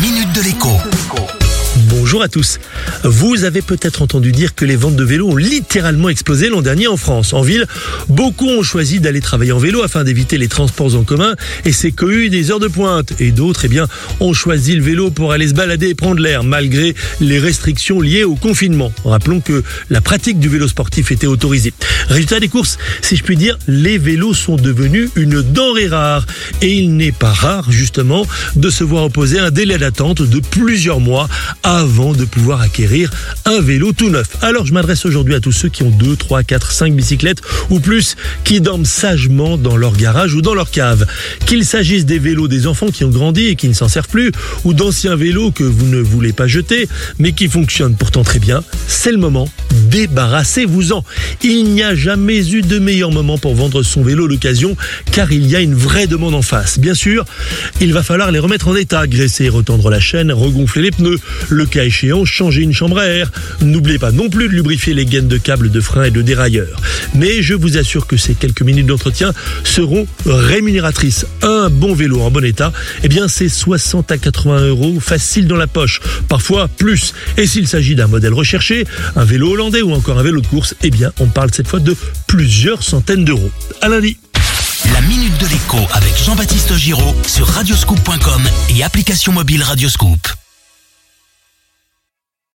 minute de l'écho. Bonjour à tous. Vous avez peut-être entendu dire que les ventes de vélos ont littéralement explosé l'an dernier en France. En ville, beaucoup ont choisi d'aller travailler en vélo afin d'éviter les transports en commun et c'est eu des heures de pointe. Et d'autres, eh bien, ont choisi le vélo pour aller se balader et prendre l'air malgré les restrictions liées au confinement. Rappelons que la pratique du vélo sportif était autorisée. Résultat des courses, si je puis dire, les vélos sont devenus une denrée rare et il n'est pas rare justement de se voir opposer un délai d'attente de plusieurs mois avant de pouvoir acquérir un vélo tout neuf. Alors je m'adresse aujourd'hui à tous ceux qui ont 2, 3, 4, 5 bicyclettes ou plus qui dorment sagement dans leur garage ou dans leur cave. Qu'il s'agisse des vélos des enfants qui ont grandi et qui ne s'en servent plus ou d'anciens vélos que vous ne voulez pas jeter mais qui fonctionnent pourtant très bien, c'est le moment. Débarrassez-vous-en. Il n'y a jamais eu de meilleur moment pour vendre son vélo d'occasion car il y a une vraie demande en face. Bien sûr, il va falloir les remettre en état, graisser, retendre la chaîne, regonfler les pneus, le cas échéant, changer une chambre à air. N'oubliez pas non plus de lubrifier les gaines de câbles de frein et de dérailleur. Mais je vous assure que ces quelques minutes d'entretien seront rémunératrices. Un bon vélo en bon état, eh bien c'est 60 à 80 euros facile dans la poche, parfois plus. Et s'il s'agit d'un modèle recherché, un vélo hollandais ou encore un vélo de course, eh bien on parle cette fois de plusieurs centaines d'euros. À lundi. La minute de l'écho avec Jean-Baptiste Giraud sur radioscoop.com et application mobile Radioscoop.